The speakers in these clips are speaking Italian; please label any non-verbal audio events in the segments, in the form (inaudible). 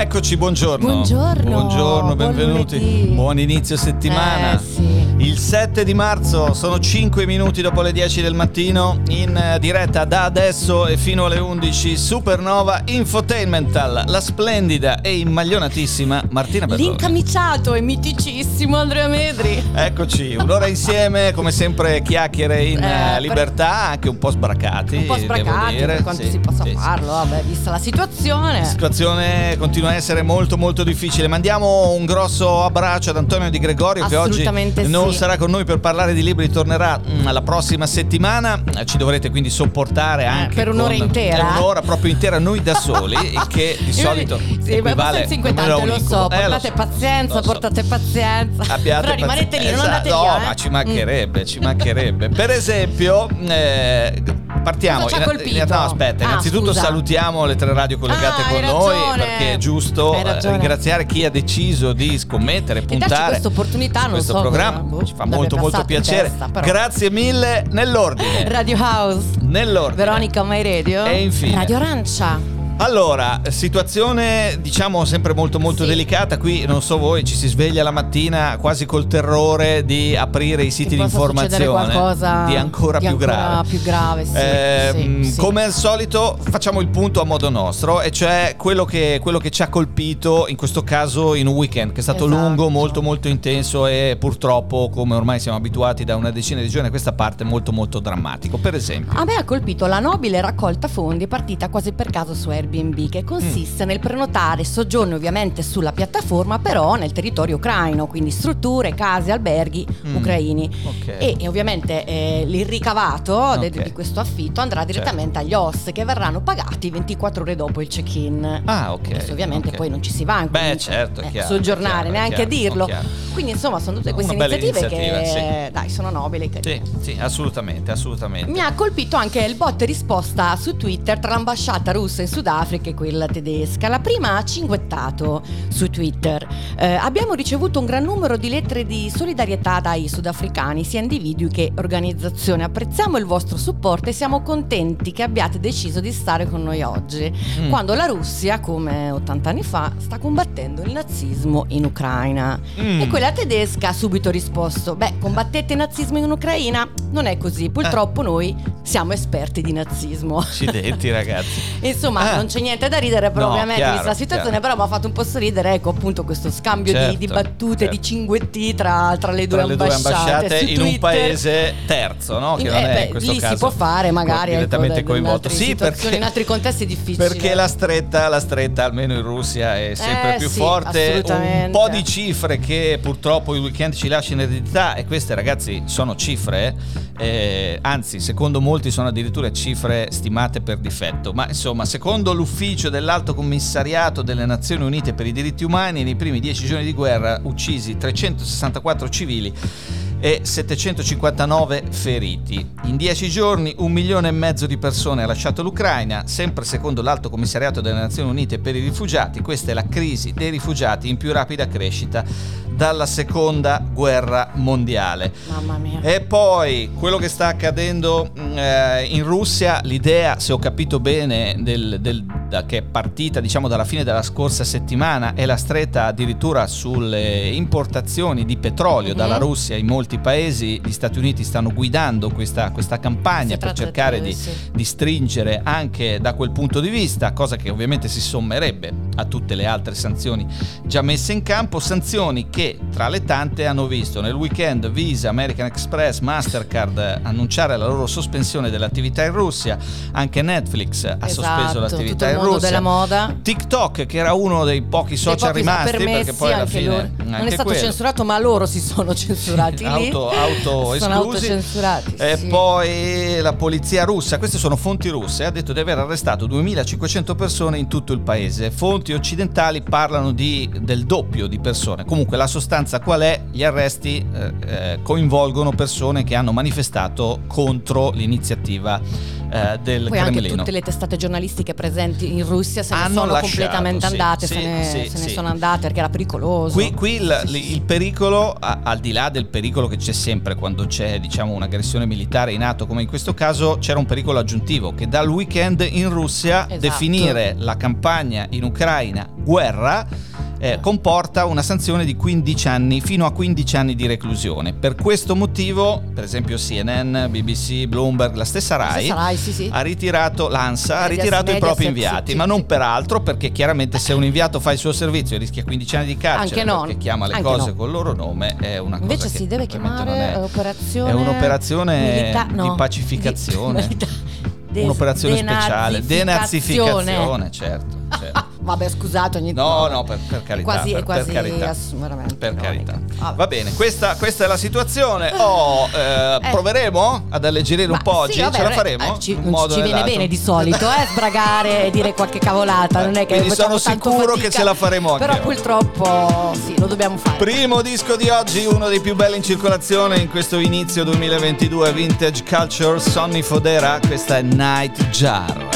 Eccoci, buongiorno. Buongiorno. Buongiorno, benvenuti. Buon inizio settimana. Eh, sì. Il 7 di marzo sono 5 minuti dopo le 10 del mattino in eh, diretta da adesso e fino alle 11 Supernova Infotainmental, la splendida e immaglionatissima Martina Berloni. L'incamiciato e miticissimo Andrea Medri. Eccoci, un'ora insieme, come sempre chiacchiere in Eh, eh, libertà, anche un po' sbracati. Un po' sbracati per quanto Sì, si possa sì. farlo, vabbè, vista la situazione. La situazione continua a essere molto molto difficile. Mandiamo un grosso abbraccio ad Antonio Di Gregorio che oggi Assolutamente non sì. sarà con noi per parlare di libri, tornerà mm, la prossima settimana. Eh, Ci dovrete quindi sopportare anche per un'ora con- intera? eh, un'ora proprio intera noi da soli, (laughs) che di solito sì, equivale a un lo so, Eh, lo portate pazienza, lo so. portate pazienza. Abbiate Però rimanete lì, pazienza. non andate Esatto, via. No, eh. ma ci mancherebbe, ci mancherebbe. Per esempio, eh, partiamo. Cosa ci ha colpito? No, aspetta, Ah, innanzitutto scusa. salutiamo le tre radio collegate Ah, con noi perché è giusto eh, ringraziare chi ha deciso di scommettere, puntare questa opportunità, su non questo so programma. boh, ci fa molto molto in piacere. testa. Grazie mille nell'ordine. (laughs) Radio House. Nell'ordine. Veronica My Radio. E infine. Radio Arancia. Allora, situazione diciamo sempre molto molto Sì. delicata. Qui non so voi, ci si sveglia la mattina quasi col terrore di aprire i siti di informazione qualcosa di ancora di più ancora grave. più grave, sì, sì, sì. Come al solito facciamo il punto a modo nostro, e cioè quello che, quello che ci ha colpito in questo caso in un weekend che è stato Esatto. lungo, molto molto intenso e purtroppo, come ormai siamo abituati da una decina di giorni a questa parte, molto molto drammatico. Per esempio. A me ha colpito la nobile raccolta fondi partita quasi per caso su Airbnb, che consiste nel prenotare soggiorni ovviamente sulla piattaforma, però nel territorio ucraino, quindi strutture, case, alberghi Mm. ucraini. Ok. E, e ovviamente eh, il ricavato de- Ok. di questo affitto andrà direttamente agli host che verranno pagati 24 ore dopo il check-in. Ah, ok. Adesso ovviamente ok. poi non ci si va Beh, comunque, certo, eh, chiaro, soggiornare, chiaro, neanche a chiaro, dirlo. è chiaro. Quindi insomma sono tutte queste Una iniziative, che dai, sono nobili. Sì, sì, assolutamente, assolutamente. mi ha colpito anche il bot risposta su Twitter tra l'ambasciata russa in Sudafrica e quella tedesca. La prima ha cinguettato su Twitter. Eh, abbiamo ricevuto un gran numero di lettere di solidarietà dai sudafricani, sia individui che organizzazioni. Apprezziamo il vostro supporto e siamo contenti che abbiate deciso di stare con noi oggi, Mm. quando la Russia, come 80 anni fa, sta combattendo il nazismo in Ucraina. Mm. E quella tedesca ha subito risposto: Beh, combattete il nazismo in Ucraina? Non è così, Eh. purtroppo noi siamo esperti di nazismo. Accidenti, ragazzi. (laughs) Insomma, Ah. Non c'è niente da ridere, però No, ovviamente chiaro, la situazione, chiaro. però mi ha fatto un po' sorridere, ecco appunto questo scambio di- Certo, di, battute, certo. di cinguetti tra, tra le due Tra le due ambasciate, ambasciate in un paese terzo, no? Che In- non eh, è beh, in questo lì caso si può fare magari ecco, direttamente in coinvolto. Sì, perché in altri contesti difficili. Perché la stretta, la stretta almeno in Russia è sempre Eh, più sì, forte. Un po' di cifre che purtroppo il weekend ci lascia in eredità e queste ragazzi sono cifre, eh, anzi secondo molti sono addirittura cifre stimate per difetto, ma insomma secondo l'ufficio dell'Alto Commissariato delle Nazioni Unite per i diritti umani nei primi dieci giorni di guerra uccisi 364 civili e 759 feriti. In dieci giorni un milione e mezzo di persone ha lasciato l'Ucraina, sempre secondo l'Alto Commissariato delle Nazioni Unite per i rifugiati, questa è la crisi dei rifugiati in più rapida crescita dalla seconda guerra mondiale. Mamma mia. E poi quello che sta accadendo mh, eh, in Russia, l'idea, se ho capito bene, del- del- da- che è partita diciamo dalla fine della scorsa settimana è la stretta addirittura sulle importazioni di petrolio Mhm. dalla Russia in molti paesi. Gli Stati Uniti stanno guidando questa, questa campagna Si per cercare di- di, stringere anche da quel punto di vista, cosa che ovviamente si sommerebbe a tutte le altre sanzioni già messe in campo, sanzioni che tra le tante hanno visto nel weekend Visa, American Express, Mastercard annunciare la loro sospensione dell'attività in Russia, anche Netflix ha Esatto, sospeso l'attività in mondo Russia. della moda. TikTok, che era uno dei pochi social Dei pochi rimasti, perché poi alla fine loro. non è stato quello. censurato, ma loro si sono (laughs) censurati. Auto, auto sono autocensurati. E sì. poi la polizia russa, queste sono fonti russe, ha detto di aver arrestato 2500 persone in tutto il paese. Fonti occidentali parlano di, del doppio di persone. Comunque la sostanza qual è? Gli arresti eh, eh, coinvolgono persone che hanno manifestato contro l'iniziativa eh, del Poi anche Cremlino. tutte le testate giornalistiche presenti in Russia se ne Hanno sono lasciato, completamente sì, andate, sì, se ne, sì, se ne sono andate perché era pericoloso. Qui, qui il, il pericolo, al di là del pericolo che c'è sempre quando c'è diciamo, un'aggressione militare in atto, come in questo caso, c'era un pericolo aggiuntivo che dal weekend in Russia Esatto. definire la campagna in Ucraina guerra eh, comporta una sanzione di 15 anni, fino a 15 anni di reclusione. Per questo motivo, per esempio CNN, BBC, Bloomberg, la stessa RAI, Stessa Rai, sì, sì. ha ritirato l'ANSA, ha ritirato i propri inviati, ma non per altro, perché chiaramente se un inviato fa il suo servizio e rischia 15 anni di carcere Anche no, perché chiama le anche cose no. col loro nome, è una cosa Invece si deve chiamare è- operazione è un'operazione milita- di pacificazione. di- un'operazione speciale, denazificazione, certo. Certo. (laughs) Vabbè, scusate, ogni No, no, per, per carità. È quasi, per, è quasi per carità. ass- Per carità. Vabbè. Va bene, questa, questa è la situazione. (laughs) Oh, eh, Eh. proveremo ad alleggerire un po' sì, oggi? vabbè, Ce la eh, faremo? Ci, ci viene bene di solito, eh, sbragare e dire qualche cavolata. Non è che Quindi sono tanto sicuro fatica, che ce la faremo anche Però oggi. purtroppo sì, lo dobbiamo fare. Primo disco di oggi, uno dei più belli in circolazione in questo inizio 2022, Vintage Culture, Sonny Fodera, questa è Night Jar.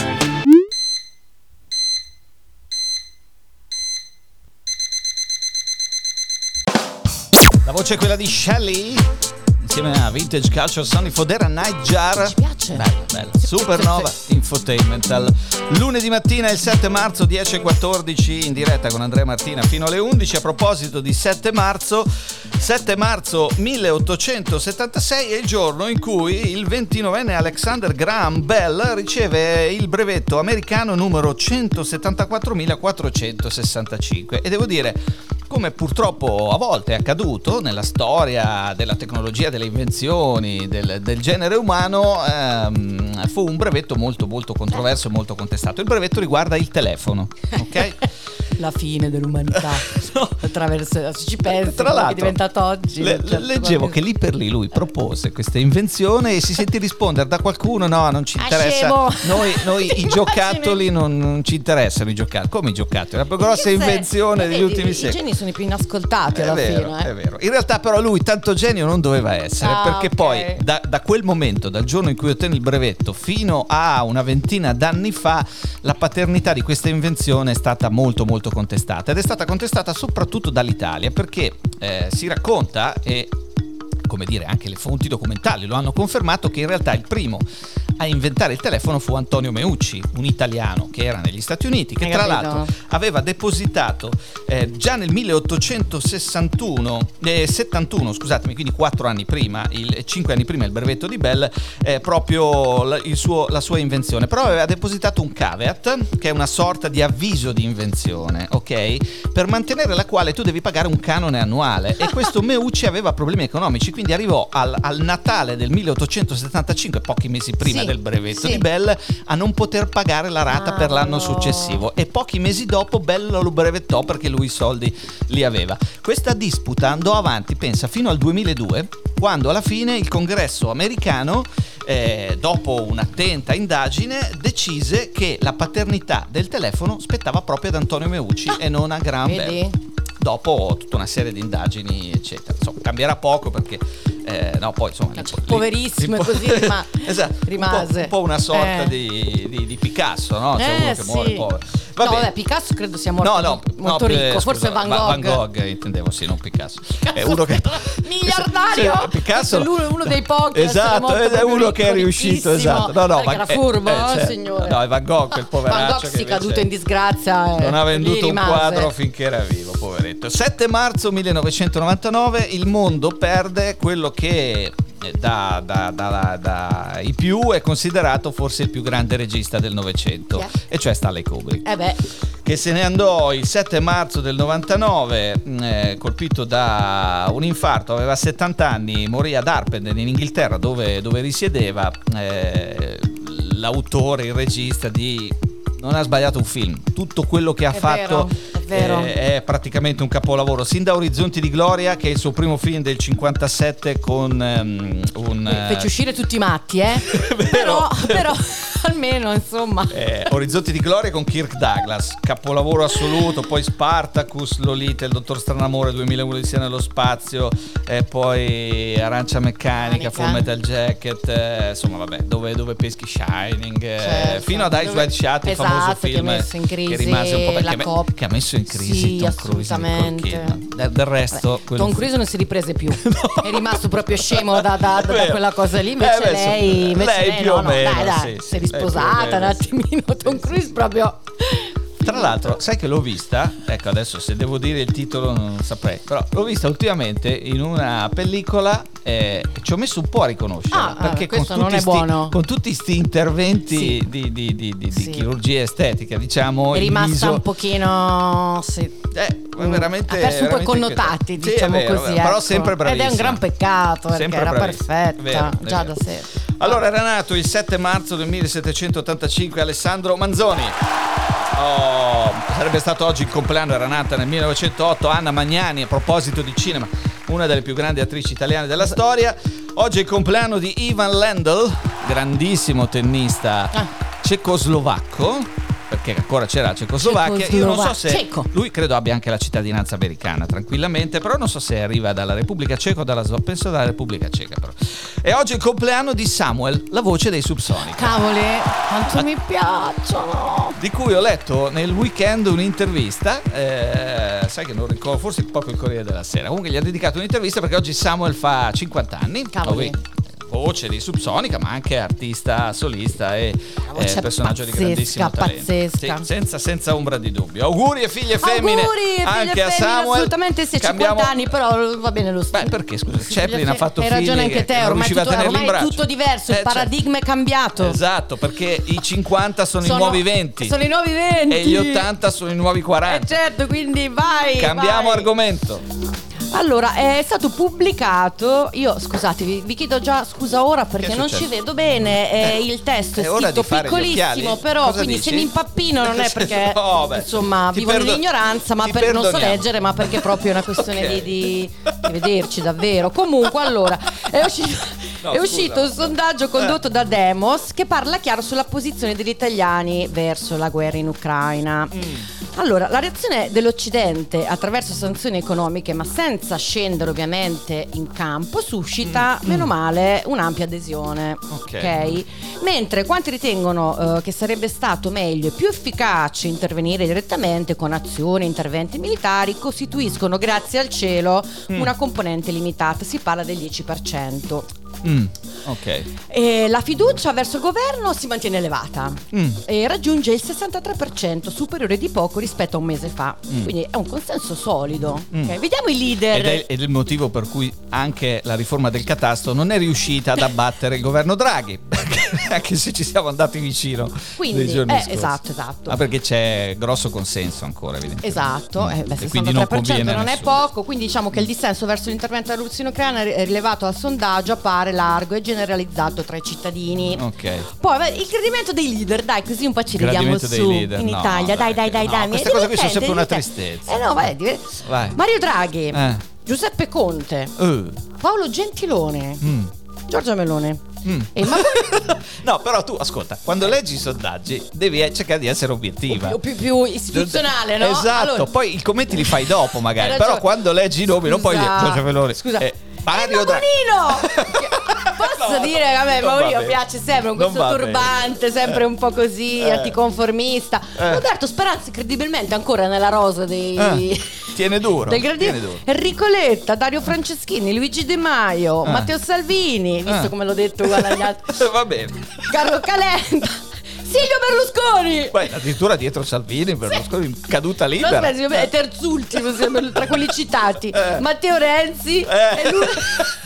La voce è quella di Shelly, insieme a Vintage Culture, Sonny Fodera, Night Jar. Ci piace. Bello, bello. Supernova Infotainmental. Lunedì mattina, il 7 marzo, 10.14, in diretta con Andrea Martina fino alle 11. A proposito di 7 marzo, 7 marzo 1876 è il giorno in cui il 29enne Alexander Graham Bell riceve il brevetto americano numero 174.465. E devo dire come purtroppo a volte è accaduto nella storia della tecnologia, delle invenzioni, del, del genere umano, ehm, fu un brevetto molto molto controverso e molto contestato. Il brevetto riguarda il telefono, ok? (laughs) La fine dell'umanità. (laughs) No. Attraverso, ci pensi, Tra l'altro, è diventato oggi. le- certo, leggevo che lì per lì lui propose questa invenzione e si sentì rispondere da qualcuno: no, non ci Ah, interessa. Noi, noi (laughs) i giocattoli non, non ci interessano i giocattoli. Come i giocattoli? La più grossa invenzione eh, degli vedi, ultimi I secoli. geni sono i più inascoltati alla È vero, fine. eh. è vero. In realtà, però, lui tanto genio non doveva essere Ah, perché ok. poi da, da quel momento, dal giorno in cui ottenne il brevetto, fino a una ventina d'anni fa, la paternità di questa invenzione è stata molto, molto contestata. Ed è stata contestata soprattutto dall'Italia perché eh, si racconta e. Come dire, anche le fonti documentali lo hanno confermato che in realtà il primo a inventare il telefono fu Antonio Meucci, un italiano che era negli Stati Uniti, che tra l'altro aveva depositato eh, già nel 1861, eh, 71, scusatemi, quindi 4 anni prima, il, 5 anni prima il brevetto di Bell, eh, proprio la, il suo- la sua invenzione. Però aveva depositato un caveat, che è una sorta di avviso di invenzione, ok? Per mantenere la quale tu devi pagare un canone annuale. E questo (laughs) Meucci aveva problemi economici, quindi arrivò al, al Natale del 1875, pochi mesi prima Sì, del brevetto sì. di Bell, a non poter pagare la rata per l'anno Cavolo. successivo e pochi mesi dopo Bell lo brevettò perché lui i soldi li aveva. Questa disputa andò avanti, pensa, fino al 2002, quando alla fine il congresso americano, eh, dopo un'attenta indagine, decise che la paternità del telefono spettava proprio ad Antonio Meucci e non a Graham Bell? Dopo tutta una serie di indagini, eccetera. Insomma, cambierà poco perché, eh, no, poi insomma. lì- Poverissimo, e così rima- (laughs) esatto, rimase. Un po', un po' una sorta Eh. di, di- di Picasso, no? Cioè Eh, uno che muore sì. povero. no, bene. vabbè, Picasso credo sia morto No, no, molto no, eh, ricco, forse scusa, Van Va- Gogh. Van Gogh, intendevo, sì, non Picasso. È Cazzo, uno che (laughs) miliardario! (laughs) Sì, Picasso è uno- uno dei pochi Esatto, è uno che è riuscito, esatto. No, no, Perché era eh, furbo, eh, eh, certo. signore. No, è Van Gogh, quel poveraccio Van Gogh che sì, invece- caduto in disgrazia. eh, non ha venduto un quadro finché era vivo, poveretto. 7 marzo 1999 il mondo perde quello che eh, da, da- da- da- i più è considerato forse il più grande regista del Novecento, Yeah. e cioè Stanley Kubrick Eh che se ne andò il 7 marzo del 99, mh, eh, colpito da un infarto, aveva 70 anni, morì ad Arpenden in Inghilterra dove, dove risiedeva. eh, l'autore, il regista di non ha sbagliato un film. Tutto quello che ha È fatto vero, vero. eh, è praticamente un capolavoro. Sin da Orizzonti di Gloria, che è il suo primo film del 57 con ehm, un... eh, Fece uscire tutti i matti, eh? (laughs) Però, però, (laughs) almeno, insomma. eh, Orizzonti di Gloria con Kirk Douglas, capolavoro assoluto, poi Spartacus, Lolita, il Dottor Stranamore 2001 di nello spazio, e poi Arancia Meccanica, Meccanica. Full Metal Jacket, eh, insomma vabbè, dove, dove peschi Shining, eh, Certo. fino ad Dove- Wide Shut, il Esatto, famoso che film crisi che rimase un po' perché me- che ha messo in crisi Sì, Tom assolutamente. Del, del resto, quello- Tom Cruise non si riprese più. (laughs) È rimasto proprio scemo da, da- da quella cosa lì. Invece Eh, beh, lei, invece lei lei più no, o no, meno, dai, dai, sì, si è risposata un attimino. Tom Cruise proprio. Tra l'altro, sai che l'ho vista? Ecco, adesso se devo dire il titolo non saprei. Però l'ho vista ultimamente in una pellicola e ci ho messo un po' a riconoscere. Ah, perché ah, con questo tutti non è sti- buono. con tutti questi interventi Sì. di, di- di- di- Sì. chirurgia estetica, diciamo. È rimasta viso- un pochino. Sì. Eh, Mm, veramente. ha perso un po' i connotati, è diciamo vero, così. Però ecco. sempre bravissima. Ed è un gran peccato perché Sempre era bravissima. perfetta Vero, già vero. da sé. Allora era nato il 7 marzo del 1785 Alessandro Manzoni. Oh, sarebbe stato oggi il compleanno, era nata nel 1908 Anna Magnani a proposito di cinema, una delle più grandi attrici italiane della storia. Oggi è il compleanno di Ivan Lendl, grandissimo tennista Ah. cecoslovacco. Perché ancora c'era la Cecoslovacchia. Io non so se Ceco. lui credo abbia anche la cittadinanza americana, tranquillamente, però non so se arriva dalla Repubblica Ceca o dalla penso dalla Repubblica Ceca però. E oggi è il compleanno di Samuel, la voce dei Subsonica. Cavoli, quanto mi piacciono. Di cui ho letto nel weekend un'intervista, eh, sai che non ricordo, forse proprio il Corriere della Sera. Comunque gli ha dedicato un'intervista perché oggi Samuel fa 50 anni. Cavoli. Lui, Voce di Subsonica, ma anche artista, solista e eh, personaggio di pazzesca, grandissimo talento. pazzesca. Sì, senza, senza ombra di dubbio. Auguri e figlie femmine Auguri, figlie anche a femmine, Samuel. assolutamente sì, 50 Cambiamo- anni, però va bene lo stesso. Beh, perché scusa? Chaplin figlie ha fatto Hai figli ragione anche che te, ormai, tutto, ormai è tutto diverso, Eh, il certo. paradigma è cambiato. Esatto, perché i 50 sono, i nuovi 20 Sono i nuovi 20. e gli 80 sono i nuovi 40. Eh certo, quindi vai. Cambiamo vai. argomento. Allora, è stato pubblicato. Io scusate, vi chiedo già scusa ora perché è non ci vedo bene. eh, Eh, il testo è è scritto piccolissimo, però Cosa quindi dici? se mi impappino non è perché No, (laughs) beh, insomma vivo perdo- nell'ignoranza, ma per, non so leggere, ma perché proprio è una questione (laughs) Ok. di, di- vederci davvero. Comunque, allora, è (laughs) uscito, No, è uscito un sondaggio condotto da Demos che parla chiaro sulla posizione degli italiani verso la guerra in Ucraina. Allora, la reazione dell'Occidente attraverso sanzioni economiche, ma senza scendere ovviamente in campo, suscita, meno male, un'ampia adesione. Ok. Mentre quanti ritengono eh, che sarebbe stato meglio e più efficace intervenire direttamente con azioni e interventi militari, costituiscono, grazie al cielo, una componente limitata. Si parla del 10%. Mm, ok. E la fiducia verso il governo si mantiene elevata Mm. e raggiunge il 63%, superiore di poco rispetto a un mese fa. Mm. Quindi è un consenso solido. Mm. Ok, Vediamo i leader. Ed è, ed è il motivo per cui anche la riforma del catasto non è riuscita ad abbattere il governo Draghi, (laughs) anche se ci siamo andati vicino Quindi, eh, scorsi. esatto, esatto. Ma perché c'è grosso consenso ancora, evidentemente. Esatto, eh, beh, E quindi non 63% conviene a non è poco, quindi diciamo che il dissenso verso l'intervento della rivoluzione ucraina è rilevato al sondaggio appare largo e generalizzato tra i cittadini. Ok. Poi il gradimento dei leader, dai, così un po' ci ridiamo Gradimento su dei leader, in no, Italia. Dai, dai, dai, no, dai. queste cose qui sono sempre una tristezza. Eh no, vai, è diver- Vai. Mario Draghi, Eh. Giuseppe Conte, Uh, Paolo Gentilone, mm, Giorgia Melone. mm. Ma (laughs) no, però tu ascolta, quando leggi i sondaggi devi eh, cercare di essere obiettiva. più, più, più istituzionale, no? Esatto, Allora- poi i commenti li fai dopo magari, però quando leggi i nomi non puoi dire. Giorgio Meloni. Scusa. Eh, Mario Draghi. Posso No, dire che a me non va Maurizio bene. piace sempre con questo va turbante, sempre un po' così, Eh. anticonformista. Eh. Roberto Speranza incredibilmente ancora nella rosa dei... Eh, tiene duro. del gradino. tiene duro. Enrico Letta, Dario Franceschini, Luigi De Maio, Eh. Matteo Salvini, visto Eh. come l'ho detto uguale agli altri, (laughs) Va bene. Carlo Calenda, (laughs) Silvio Berlusconi. Poi addirittura dietro Salvini, Berlusconi, caduta No, libera. aspetta, Silvio- è terzultimo tra quelli citati. Eh. Matteo Renzi Eh. è l'ul- (laughs)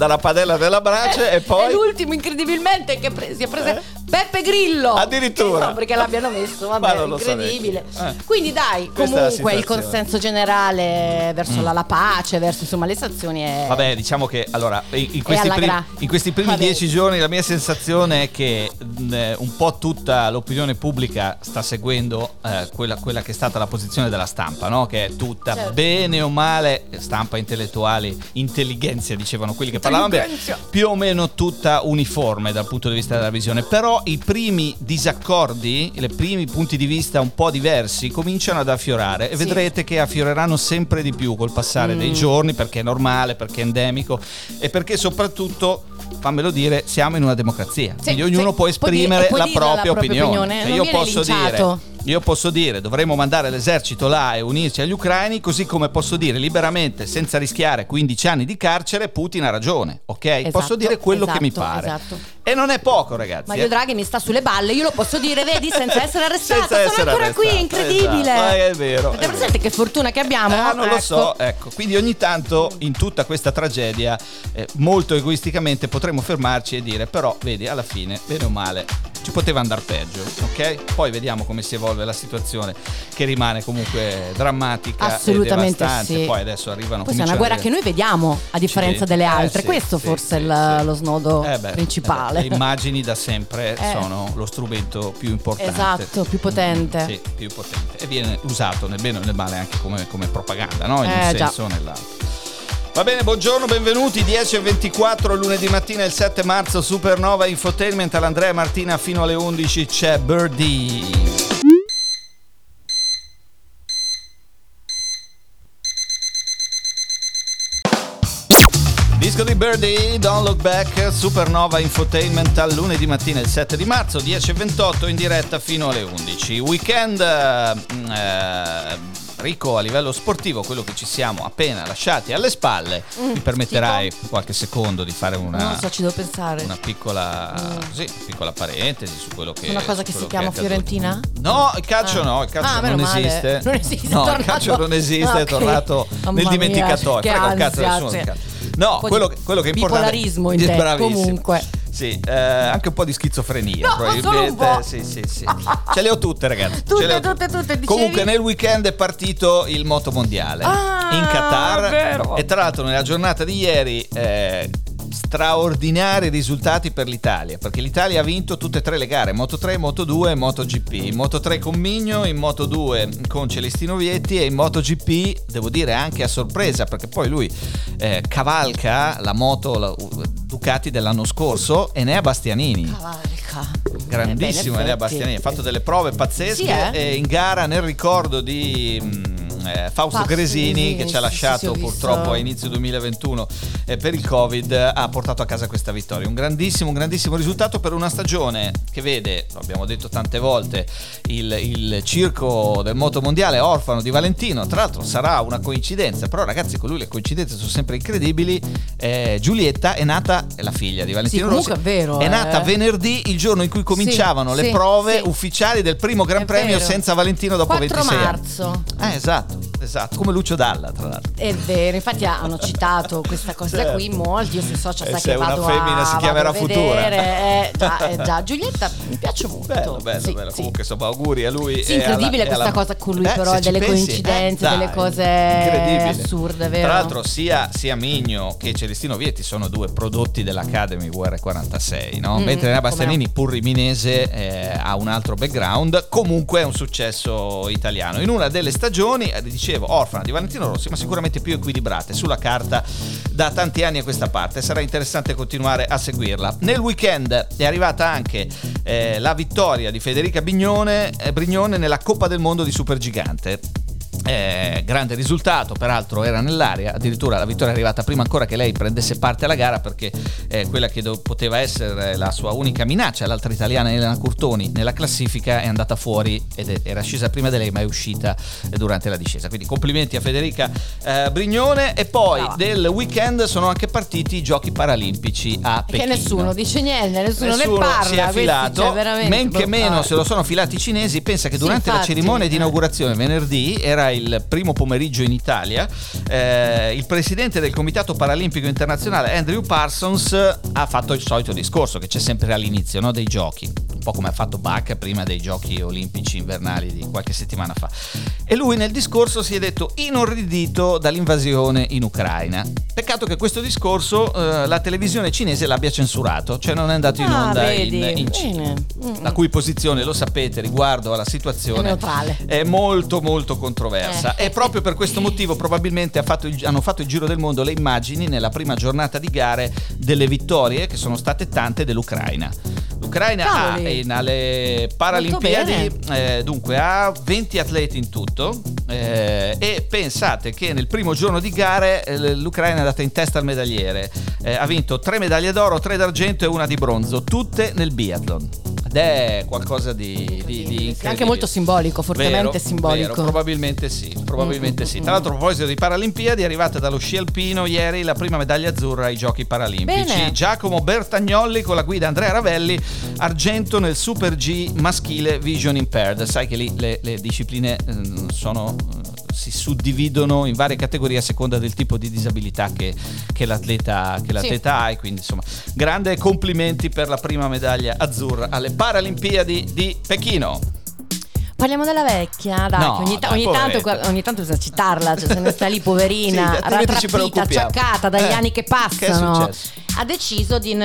Dalla padella della brace e È poi... l'ultimo incredibilmente che pre- si è preso Eh. Beppe Grillo. Addirittura. No, perché l'abbiano messo, vabbè, (laughs) incredibile. Eh. Quindi dai, Questa comunque il consenso generale verso la, la pace, verso insomma le sanzioni è Vabbè, diciamo che allora in, questi, primi, in questi primi Vabbè. dieci giorni la mia sensazione è che mh, eh, un po' tutta l'opinione pubblica sta seguendo eh, quella, quella che è stata la posizione della stampa, no? che è tutta Certo. bene o male, stampa intellettuali, intelligenza dicevano quelli che parlavano bene, più o meno tutta uniforme dal punto di vista della visione, però i primi disaccordi, i primi punti di vista un po' diversi cominciano ad affiorare e Sì. vedrete che affioreranno sempre di più col passare dei Mm. giorni perché è normale, perché è endemico e perché soprattutto fammelo dire, siamo in una democrazia. Sì, quindi ognuno sì. può esprimere può la, dire la propria propria opinione. opinione, E io posso linciato. dire io posso dire, dovremmo mandare l'esercito là e unirci agli ucraini, così come posso dire liberamente, senza rischiare 15 anni di carcere, Putin ha ragione, ok? Esatto, posso dire quello che mi esatto, pare. esatto. E non è poco, ragazzi. Mario eh. Draghi mi sta sulle balle, io lo posso dire, vedi, senza (laughs) essere arrestato. Senza Sono essere ancora arrestato, qui, incredibile. esatto. Eh, è vero, Avete presente che fortuna che abbiamo? Ah, non lo Ecco. so, ecco. Quindi ogni tanto in tutta questa tragedia, eh, molto egoisticamente potremmo fermarci e dire, però, vedi, alla fine, bene o male, ci poteva andare peggio, ok? Poi vediamo come si evolve la situazione, che rimane comunque drammatica Assolutamente e sì. Poi adesso arrivano Questa è una guerra che noi vediamo, a differenza delle Eh, altre. sì, Questo sì, forse è sì. lo snodo Eh beh, principale. eh beh, le immagini da sempre (laughs) Eh. sono lo strumento più importante. Esatto, più potente. Sì, più potente. E viene usato nel bene o nel male anche come, come propaganda, no? In Eh, un già. senso o nell'altro. Va bene, buongiorno, benvenuti. 10.24 lunedì mattina, il 7 marzo, Supernova Infotainment. All'Andrea Martina fino alle 11 c'è Birdie. Di Birdie, Don't Look Back, Supernova Infotainment al lunedì mattina il 7 di marzo, 10.28 in diretta fino alle 11. Weekend eh, eh, ricco a livello sportivo, quello che ci siamo appena lasciati alle spalle. Mm, Mi permetterai qualche secondo di fare una, so, una piccola, Mm. così, piccola parentesi su quello che Una cosa che si chiama accaduto. Fiorentina? No, il calcio Ah. no, il calcio Ah, non esiste. Non esiste, No, il calcio non esiste, Ah, è (laughs) tornato Mamma nel dimenticatoio. un cazzo nessuno sì. No, quello che, quello che è importante bipolarismo in (laughs) te, Bravissimo. comunque. Sì, eh, anche un po' di schizofrenia, No, probabilmente. solo un po'. Sì, sì, sì. Ce le ho tutte, ragazzi. Tutte, ho tutte, tutte, dicevi? Comunque nel weekend è partito il moto mondiale Ah, in Qatar vero. e tra l'altro nella giornata di ieri eh, straordinari risultati per l'Italia, perché l'Italia ha vinto tutte e tre le gare, Moto 3, Moto 2 e MotoGP. In Moto 3 con Migno, in Moto 2 con Celestino Vietti e in MotoGP, devo dire anche a sorpresa, perché poi lui eh, cavalca la moto la, Ducati dell'anno scorso e ne ha Bastianini. Cavalca. Grandissimo Eh, beh, Enea. Bastianini, ha fatto delle prove pazzesche Sì, eh? e in gara nel ricordo di mm, eh, Fausto Fausto Gresini Gresini, che ci ha sì, sì, sì, lasciato visto. purtroppo a inizio 2021 eh, per il Covid ha portato a casa questa vittoria. Un grandissimo, un grandissimo risultato per una stagione che vede, lo abbiamo detto tante volte, il, il circo del moto mondiale orfano di Valentino. Tra l'altro sarà una coincidenza, però ragazzi con lui le coincidenze sono sempre incredibili. Eh, Giulietta è nata, è la figlia di Valentino comunque Rossi, è vero, è eh. nata venerdì, il giorno in cui cominciavano le sì, prove sì. ufficiali del primo Gran Premio vero. senza Valentino dopo 4 26 anni. marzo. Eh, esatto, esatto, come Lucio Dalla, tra l'altro. È vero, infatti hanno citato questa cosa Certo. qui molti, io sui social E sai se che una vado femmina a, si chiamerà Futura. (laughs) eh, già, eh, già, Giulietta mi piace molto. Bello, bello, Sì, bello. sì. Comunque, insomma, auguri a lui. Sì, alla- incredibile e questa alla- cosa con lui, Beh, però, delle pensi, coincidenze, eh, delle dai, cose incredibile. assurde, vero? Tra l'altro, sia, sia Migno che Celestino Vietti sono due prodotti dell'Academy VR46, no? Mm, Mentre Nea Bastianini, pur riminese, eh, ha un altro background. Comunque è un successo italiano. In una delle stagioni, eh, dicevo, orfana di Valentino Rossi, ma sicuramente più equilibrate sulla carta da tanti anni a questa parte. Sarà interessante continuare a seguirla. Nel weekend è arrivata anche eh, la vittoria di Federica Bignone, eh, Brignone nella Coppa del Mondo di Supergigante. Eh, grande risultato, peraltro era nell'aria, addirittura la vittoria è arrivata prima ancora che lei prendesse parte alla gara perché eh, quella che do- poteva essere la sua unica minaccia, l'altra italiana Elena Curtoni, nella classifica è andata fuori ed è- era scesa prima di lei ma è uscita durante la discesa. Quindi complimenti a Federica eh, Brignone e poi Brava. del weekend sono anche partiti i giochi paralimpici a che Pechino. nessuno dice niente, nessuno, Nessuno ne parla. si è filato, cioè, veramente men che meno se lo sono filati i cinesi. Pensa che Sì, durante la infatti, cerimonia di eh. inaugurazione venerdì, era il primo pomeriggio in Italia, eh, il presidente del Comitato Paralimpico Internazionale Andrew Parsons ha fatto il solito discorso che c'è sempre all'inizio no, dei giochi. Po' come ha fatto Bach prima dei giochi olimpici invernali di qualche settimana fa. E lui nel discorso si è detto inorridito dall'invasione in Ucraina. Peccato che questo discorso eh, la televisione cinese l'abbia censurato, cioè non è andato in Ah, onda vedi, in, in Cina. Mm, La cui posizione, lo sapete, riguardo alla situazione È è molto molto controversa Eh. e proprio per questo motivo probabilmente ha fatto il- hanno fatto il giro del mondo le immagini nella prima giornata di gare delle vittorie che sono state tante dell'Ucraina. L'Ucraina ha In- alle Paralimpiadi eh, dunque ha 20 atleti in tutto eh, e pensate che nel primo giorno di gare eh, l'Ucraina è andata in testa al medagliere. Eh, ha vinto 3 medaglie d'oro, 3 d'argento e una di bronzo, tutte nel biathlon. Ed è qualcosa di, di, di anche molto simbolico, fortemente Vero, simbolico. vero, probabilmente sì, probabilmente Mm, sì. mm, Tra l'altro a proposito di Paralimpiadi è arrivata dallo sci alpino ieri la prima medaglia azzurra ai Giochi Paralimpici. Bene. Giacomo Bertagnolli con la guida Andrea Ravelli, argento nel Super G maschile Vision Impaired. Sai che lì le, le discipline eh, sono si suddividono in varie categorie a seconda del tipo di disabilità che, che l'atleta, che l'atleta ha e quindi insomma grande complimenti per la prima medaglia azzurra alle Paralimpiadi di Pechino. Parliamo della vecchia, dai, No, che ogni, ta- ogni tanto, ogni tanto bisogna citarla, cioè se ne sta lì (laughs) poverina, Sì, rattrappita, acciaccata dagli Eh, anni che che passano. successo? Ha deciso di,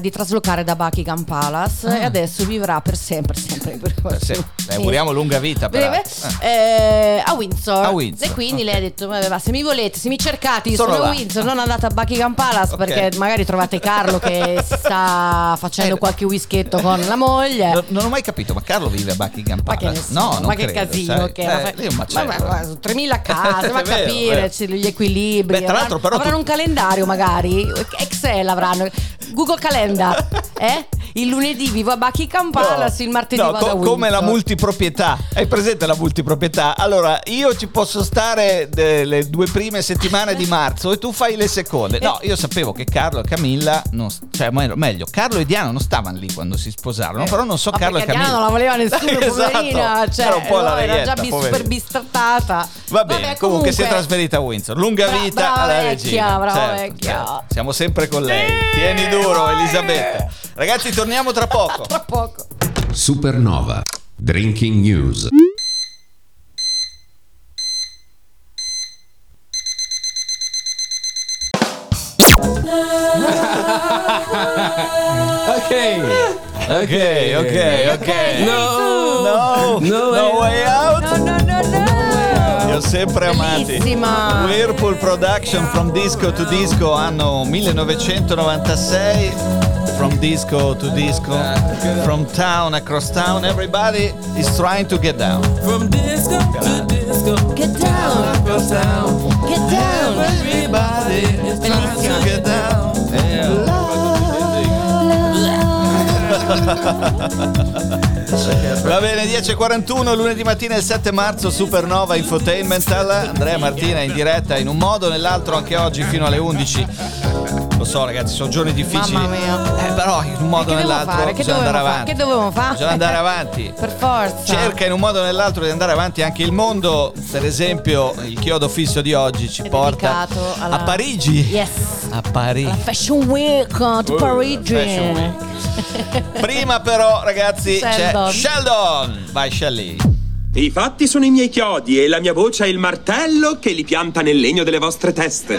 di traslocare da Buckingham Palace Ah. e adesso vivrà per sempre, sempre. Per sempre. Le auguriamo lunga vita, Breve, peraltro. eh, a Windsor. A Windsor, E quindi ok. lei ha detto: "Vabbè, va, se mi volete, se mi cercate, Sono sono, a là." Windsor, non andate a Buckingham Palace Ok. perché magari trovate Carlo che sta facendo Eh, qualche whisketto con la moglie. No- non ho mai capito, ma Carlo vive a Buckingham Ma che, Palace? so, no, non ma che credo, casino sai. che Eh, ma- lì è un macello. ma- ma- ma- 3000 (laughs) case, È va a vero, capire vero. gli equilibri. Beh, tra l'altro, però, avranno tu- un calendario magari, Excel avranno, Google Calendar, eh? Il lunedì vivo a Buckingham Palace, il martedì No, vado a co- come la Windsor. multiproprietà. Hai presente la multiproprietà? Allora, io ci posso stare le due prime settimane di marzo e tu fai le seconde. No, io sapevo che Carlo e Camilla, non, cioè me- meglio, Carlo e Diana non stavano lì quando si sposarono, però non so Ma Carlo e Camilla. Diana non la voleva nessuno, (laughs) Esatto. poverina. Cioè, Era un po' la no, era già bis- super bistrattata. Va bene, Vabbè, comunque, si è trasferita a Windsor. Lunga Bra- vita brava alla vecchia, regina. brava Certo, vecchia. certo. Siamo sempre con lei. Tieni duro, Elisabetta. Ragazzi, torniamo tra poco. (laughs) Tra poco. Supernova. Drinking News. Ok. Ok, ok, ok. No. No, No no way way out. No, no, no, no. Li ho sempre amati. Bellissima. Whirlpool Production From Disco to Disco anno 1996. From disco to disco, from town across town, everybody is trying to get down. From disco to disco. Get down, Goes down. get down. Everybody is trying to get down. (laughs) Va bene, 10.41, lunedì mattina il 7 marzo, Supernova Infotainmental. Andrea Martina in diretta in un modo o nell'altro anche oggi fino alle 11. Lo so ragazzi, sono giorni difficili. Mamma mia. Eh, però in un modo o nell'altro fare? Bisogna andare fare? avanti. Che dovevamo fare? Bisogna andare avanti. (laughs) Per forza. Cerca in un modo o nell'altro di andare avanti anche il mondo. Per esempio, il chiodo fisso di oggi ci È porta alla- a Parigi. Yes. A Parigi. La Fashion Week di Uh, Parigi. Fashion Week. (laughs) Prima però, ragazzi, Sheldon. c'è Sheldon. Vai Shelly. I fatti sono i miei chiodi e la mia voce è il martello che li pianta nel legno delle vostre teste.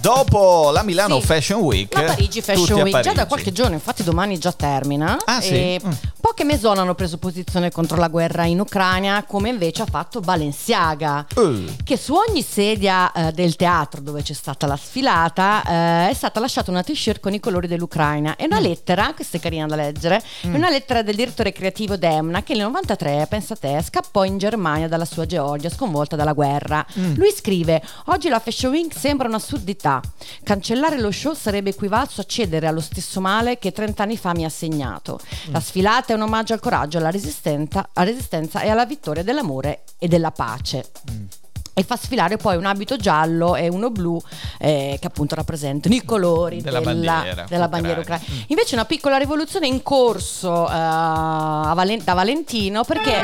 Dopo la Milano Sì. Fashion Week, La Parigi Fashion Week già da Parigi. qualche giorno, infatti domani già termina. Ah, sì? Mm. Poche maison hanno preso posizione contro la guerra in Ucraina, come invece ha fatto Balenciaga, Uh. che su ogni sedia eh, del teatro dove c'è stata la sfilata eh, è stata lasciata una t-shirt con i colori dell'Ucraina e Mm. una lettera, questa è carina da leggere, è una lettera del direttore creativo Demna che nel 93, pensa te, scappò in Germania dalla sua Georgia sconvolta dalla guerra. Mm. Lui scrive: Oggi la Fashion Week sembra un'assurdità. Cancellare lo show sarebbe equivalso a cedere allo stesso male che 30 anni fa mi ha segnato. La sfilata è un omaggio al coraggio, alla resistenza, alla resistenza e alla vittoria dell'amore e della pace. E fa sfilare poi un abito giallo e uno blu eh, che appunto rappresentano i colori Della della, bandiera della bandiera ucraina. ucraina. Invece una piccola rivoluzione in corso a Valen- da Valentino perché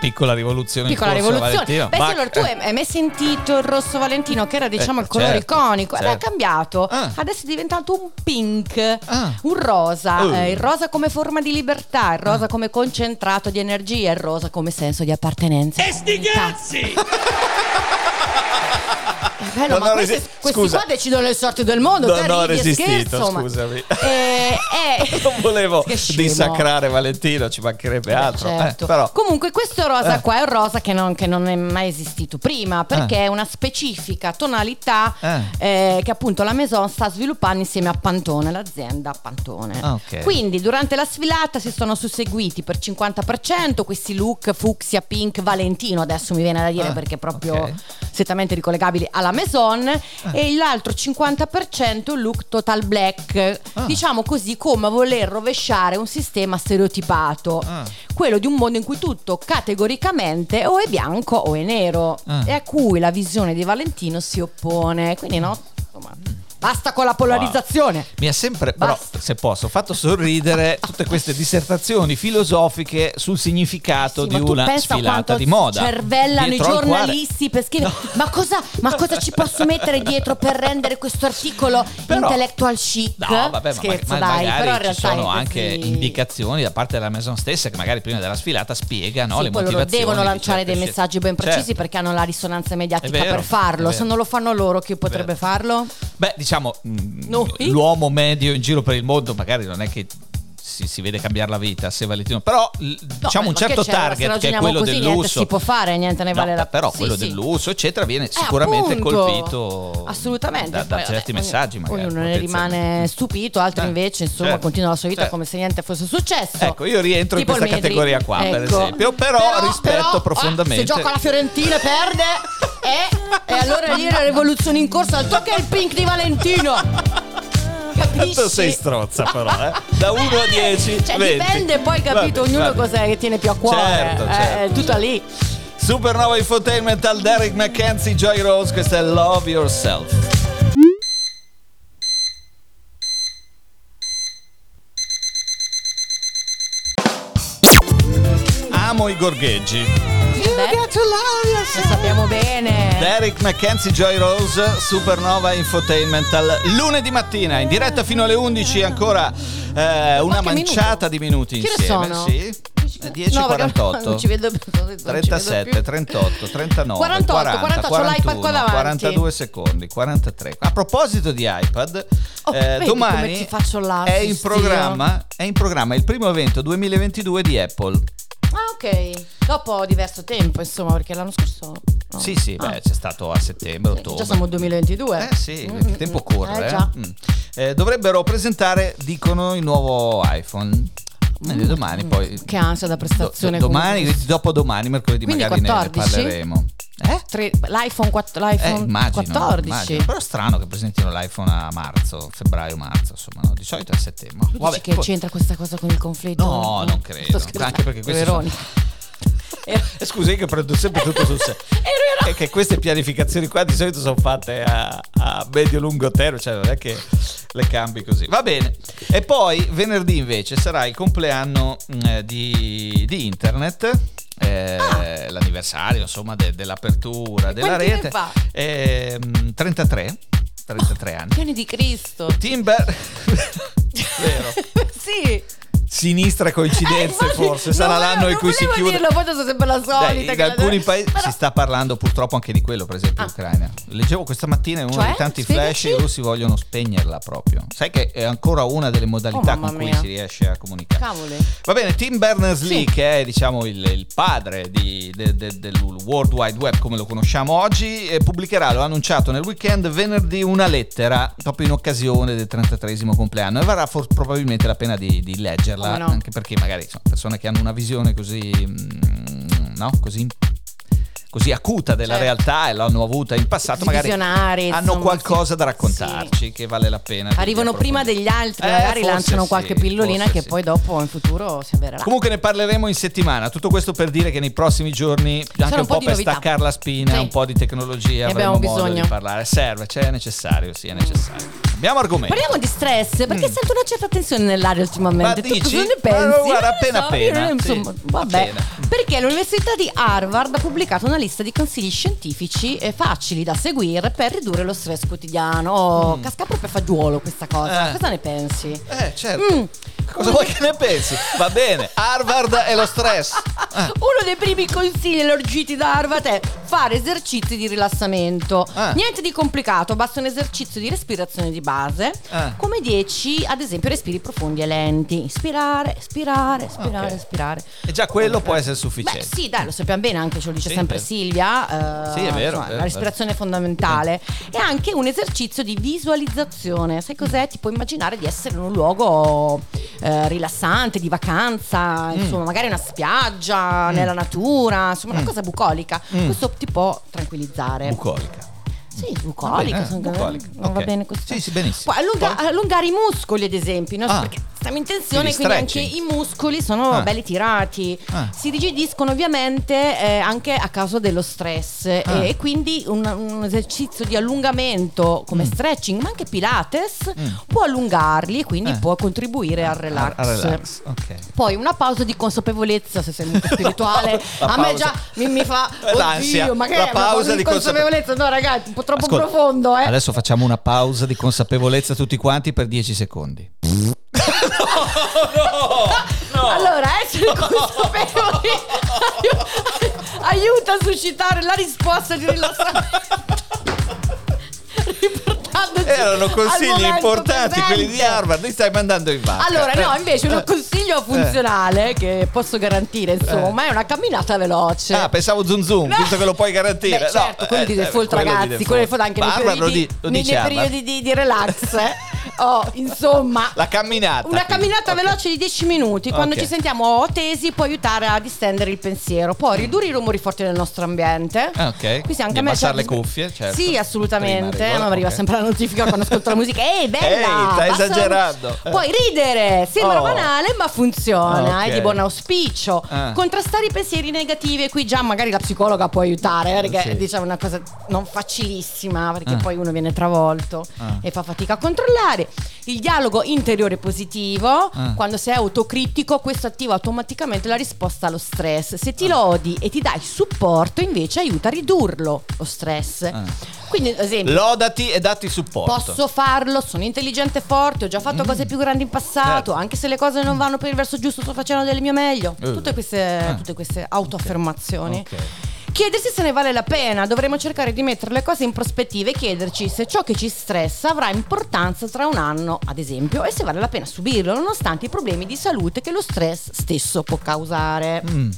piccola rivoluzione Piccola in corso rivoluzione. Valentino. Beh, Ma- allora tu hai hai mai sentito il rosso Valentino, che era diciamo Eh, il colore certo, iconico? Ed è certo. cambiato. Ah. Adesso è diventato un pink, Ah. un rosa. Oh. Eh, il rosa come forma di libertà, il rosa come concentrato di energia, il rosa come senso di appartenenza. E sti cazzi! (laughs) Bello, Non ma questi, resi- questi scusa. qua decidono le sorti del mondo. Non te ho resistito, scherzo, ma- scusami. Eh, eh. (laughs) non volevo dissacrare Valentino, ci mancherebbe altro. eh, Certo. però Comunque questo rosa Eh. qua è un rosa che non, che non è mai esistito prima perché Eh. è una specifica tonalità Eh. eh, che appunto la Maison sta sviluppando insieme a Pantone, l'azienda Pantone. Ah, ok. Quindi durante la sfilata si sono susseguiti per 50% questi look fucsia, pink, Valentino adesso mi viene da dire Ah, perché è proprio ok. strettamente ricollegabili alla Maison e l'altro 50% un look total black, Ah. diciamo così come a voler rovesciare un sistema stereotipato, Ah. quello di un mondo in cui tutto categoricamente o è bianco o è nero Ah. e a cui la visione di Valentino si oppone, quindi no, insomma, basta con la polarizzazione. mi ha sempre, però, Basta. se posso, fatto sorridere tutte queste dissertazioni filosofiche sul significato Sì, di ma una sfilata di moda. cervellano i Dietro quale- giornalisti per scrivere ma, cosa, ma cosa ci posso mettere dietro per rendere questo articolo Però- intellectual chic? No, vabbè, ma, Scherzo ma- dai, magari però in ci sono anche indicazioni da parte della Maison stessa che magari prima della sfilata spiega no, Sì, le motivazioni. devono lanciare dei messaggi ben precisi Certo. perché hanno la risonanza mediatica vero, per farlo. Se non lo fanno loro, chi potrebbe farlo? Beh, diciamo, mh, Noi? l'uomo medio in giro per il mondo magari non è che si, si vede cambiare la vita se Valentino, però l- diciamo un certo target che è quello così, del lusso. si può fare, niente ne No, vale la però Sì, quello sì. del lusso, eccetera, viene Eh, sicuramente appunto. colpito assolutamente da, da Poi, certi vabbè, messaggi. ognuno- Magari, ognuno ne rimane stupito altri Eh, invece insomma certo, continuano la sua vita certo. come se niente fosse successo Ecco, io rientro in Tipo il questa categoria qua, per Ecco. esempio, però rispetto però, profondamente- ah, se gioca la Fiorentina e perde (laughs) eh, e allora lì la rivoluzione in corso altro che il pink di Valentino capisci? Tanto sei strozza però, eh? Da 1 a 10, cioè 20. dipende poi capito Vabbè, ognuno cos'è che tiene più a cuore Certo, eh, certo, è tutta lì Supernova Infotainment al Derek McKenzie, Joy Rose, questo è Love Yourself. Amo i gorgheggi. Beh, lo sappiamo bene Derek McKenzie, Joy Rose, Supernova Infotainment al lunedì mattina in diretta fino alle 11 ancora eh, una manciata di minuti Che insieme. sono? Sì. No, 10.48 perché (laughs) non ci vedo più, non ci vedo 37, più. 38, 39, 48, 40, 40, c'ho l'iPad 41, qua davanti. 42 secondi, 43. A proposito di iPad, Oh, eh, domani là, è in, programma, è in programma il primo evento 2022 di Apple. Ah, ok. Dopo diverso tempo, insomma, perché l'anno scorso. no. Sì, sì, Ah. beh, c'è stato a settembre, Sì, ottobre. Già siamo al 2022. Eh sì, Mm, il tempo corre. Eh, eh. già. Mm. Eh, dovrebbero presentare, dicono, il nuovo iPhone. Quindi domani poi... Che ansia da do- prestazione. domani, comunque. dopodomani, mercoledì Quindi magari ne- ne 14? parleremo. Eh? Tre- L'iPhone, quatt- Eh, l'iPhone immagino, 14. immagino. Però è strano che presentino l'iPhone a marzo, febbraio-marzo, insomma, no? di solito è a settembre. Vabbè, dici che poi- c'entra questa cosa con il conflitto? No, non credo. Anche perché questi Era- Eh, Scusa, io che prendo sempre tutto sul serio. (laughs) È che queste pianificazioni qua di solito sono fatte a, a medio-lungo termine, cioè non è che le cambi così. Va bene. E poi venerdì invece sarà il compleanno mh, eh, di, di internet. eh, L'anniversario insomma de- dell'apertura della Quanti ne rete? Ehm, 33 33 anni Piani di Cristo. Timber (laughs) vero sì. Sinistre coincidenze Eh, forse sarà volevo- l'anno in cui si chiude dirlo, poi sono sempre la Dai, solita. in che la- alcuni paesi Però- si sta parlando purtroppo anche di quello, per esempio, Ah. l'Ucraina. Leggevo questa mattina in uno Cioè? dei tanti flash i russi vogliono spegnerla proprio. Sai che è ancora una delle modalità Oh, con cui mia. si riesce a comunicare. Cavoli. Va bene, Tim Berners-Lee, Sì. che è diciamo il, il padre di- de- de- del World Wide Web come lo conosciamo oggi, pubblicherà, lo ha annunciato nel weekend, venerdì una lettera proprio in occasione del 33esimo compleanno e varrà for- probabilmente la pena di, di leggerla, Come no? anche perché magari sono persone che hanno una visione così, mm, no, così così acuta della Certo. realtà e l'hanno avuta in passato, magari hanno insomma, qualcosa sì. da raccontarci che vale la pena. Arrivano prima degli altri, Eh, magari lanciano sì, qualche pillolina che sì. poi dopo in futuro si avvererà. Comunque ne parleremo in settimana. Tutto questo per dire che nei prossimi giorni, anche un un po' per novità. staccare la spina, Sì. un po' di tecnologia, Ne avremo abbiamo modo bisogno. di parlare. Serve, cioè è necessario, sì, è necessario. Abbiamo argomenti. Parliamo di stress perché sento una certa tensione nell'aria ultimamente. Ma Tu dici? cosa ne Ma pensi? guarda, appena so, appena, sì, Insomma, vabbè. Perché l'Università di Harvard ha pubblicato una lista di consigli scientifici e facili da seguire per ridurre lo stress quotidiano. Oh, Casca proprio fagiolo questa cosa. Mm. Eh. Cosa ne pensi? Eh, certo. Mm. Cosa vuoi che ne pensi? Va bene, Harvard e lo stress. Eh. (laughs) Uno dei primi consigli elargiti da Harvard è fare esercizi di rilassamento. Ah. Niente di complicato, basta un esercizio di respirazione di base. Ah. Come 10, ad esempio, respiri profondi e lenti. Ispirare, espirare, espirare, Ok. espirare. E già quello può essere Beh, sufficiente. sì, dai, lo sappiamo bene, anche ce lo dice Sì, sempre vero. Silvia. eh, Sì, è vero, insomma, vero, la respirazione è fondamentale. E anche un esercizio di visualizzazione. Sai cos'è? Ti puoi immaginare di essere in un luogo eh, rilassante, di vacanza, Mm. insomma, magari una spiaggia, nella natura, insomma, una cosa bucolica. Questo ti può tranquillizzare. Bucolica. Sì, bucolica. Eh, sono- bucolica, Non va ok. bene così. Sì, sì, benissimo. Poi allunga- allungare i muscoli, ad esempio, no? Ah. perché stiamo in tensione, Quindi anche i muscoli sono Ah. belli tirati. Ah. Si rigidiscono ovviamente eh, anche a causa dello stress Ah. e quindi un, un esercizio di allungamento come stretching, ma anche Pilates, Mm. può allungarli e quindi Eh. può contribuire al relax. Al relax, ok. Poi una pausa di consapevolezza, se sei molto (laughs) spirituale. A me già mi, mi fa (laughs) L'ansia, ma che la pausa di consapevolezza? No, ragazzi, un po' troppo Ascolta, profondo, eh. Adesso facciamo una pausa di consapevolezza tutti quanti per 10 secondi. Allora, essere consapevoli aiuta a suscitare la risposta di rilassamento. Riportandoci Erano al consigli momento importanti quelli di. Harvard, li stai mandando in vacca. Allora, no, Eh. invece un Eh. consiglio funzionale che posso garantire, insomma, è una camminata veloce. Ah, pensavo zoom zoom, No. visto che lo puoi garantire. Beh, No, certo, quello eh, di eh, default, ragazzi, quello di default anche nei Harvard periodi, lo, di- lo nei- periodi di, di relax. eh. (laughs) Oh, insomma, La camminata. una quindi. camminata Ok. veloce di 10 minuti, quando Ok. ci sentiamo tesi può aiutare a distendere il pensiero, poi ridurre i rumori forti del nostro ambiente. Ah, ok. Quindi anche a me certo- le cuffie, certo. Sì, assolutamente. Prima Ma mi arriva ok. sempre la notifica quando ascolto la musica. Ehi, bella! Ehi, stai basta la- esagerando. Puoi ridere, sembra Oh. banale, ma funziona, Ok. è di buon auspicio. Ah. Contrastare i pensieri negativi e qui già magari la psicologa può aiutare, eh, perché Sì. diciamo una cosa non facilissima, perché Ah. poi uno viene travolto Ah. e fa fatica a controllare. Il dialogo interiore positivo, Ah. quando sei autocritico, questo attiva automaticamente la risposta allo stress. Se ti lodi e ti dai supporto, invece aiuta a ridurlo lo stress. Ah. Quindi, ad esempio, Lodati e datti supporto. Posso farlo, sono intelligente e forte, ho già fatto cose più grandi in passato, Mm. Certo. anche se le cose non vanno per il verso giusto, sto facendo del mio meglio. Eh. Tutte queste, Ah. tutte queste autoaffermazioni. Ok. Chiedersi se ne vale la pena, dovremmo cercare di mettere le cose in prospettiva e chiederci se ciò che ci stressa avrà importanza tra un anno, ad esempio, e se vale la pena subirlo, nonostante i problemi di salute che lo stress stesso può causare. Mm.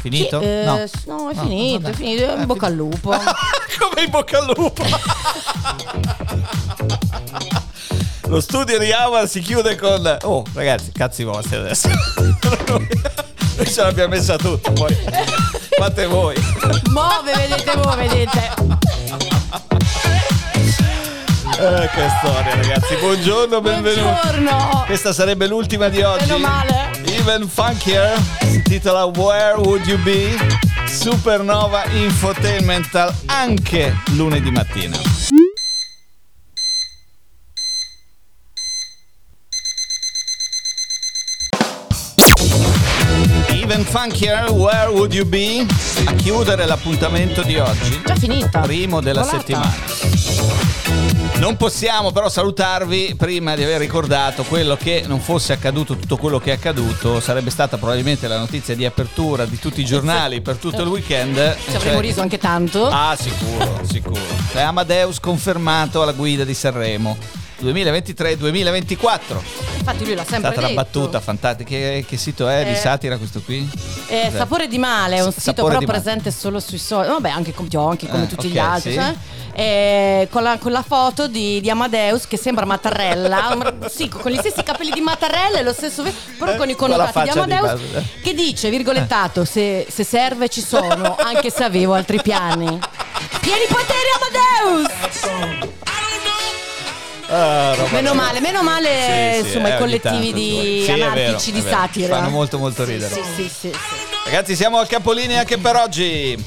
Finito? Chi- eh, no. no, è No, finito, vabbè. è finito. Eh, In bocca al lupo. (laughs) Come in bocca al lupo. (laughs) Lo studio di Howard si chiude con Oh, ragazzi, cazzi vostri adesso. (laughs) Noi ce l'abbiamo messa tutta, poi fate voi. Muove, vedete voi, vedete. Eh, che storia, ragazzi. Buongiorno, benvenuti. Buongiorno. Questa sarebbe l'ultima di oggi. Meno male. Even funkier. Si intitola Where Would You Be? Supernova Infotainmental anche lunedì mattina. Even funkier, where would you be? A chiudere l'appuntamento di oggi. Già finita. Primo della Volata. settimana. Non possiamo però salutarvi prima di aver ricordato quello che non fosse accaduto, tutto quello che è accaduto, sarebbe stata probabilmente la notizia di apertura di tutti i giornali per tutto il weekend. Ci avremmo riso anche tanto. Ah, sicuro, sicuro. Cioè, Amadeus confermato alla guida di Sanremo 2023-2024. infatti lui l'ha È sempre stata una detto. battuta fantastica. Che, che sito è di Eh. satira questo qui? Eh? Sapore di male è un S- sito però di male. presente solo sui social, vabbè anche come, anche come Eh, tutti ok, gli altri, sì. cioè, eh, con, la, con la foto di, di Amadeus che sembra Mattarella, (laughs) ma- sì, con gli stessi capelli di Mattarella e lo stesso, però con i connotati di di Amadeus Bas- che dice, virgolettato, se, se serve ci sono, anche se avevo altri piani. (laughs) Pieni poteri Amadeus! Ah, roba Meno male, meno male Sì, sì, insomma eh, i ogni collettivi tanto, di sì, vero, anarchici è di vero. satira. Fanno molto molto ridere. Sì, sì, sì, sì. Ragazzi, siamo al capolinea anche per oggi.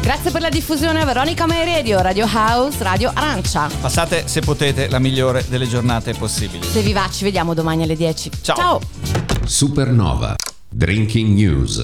Grazie per la diffusione a Veronica Mai Radio, Radio House, Radio Arancia. Passate, se potete, la migliore delle giornate possibili. Se vi va, ci vediamo domani alle 10. Ciao. Ciao. Supernova. Drinking News.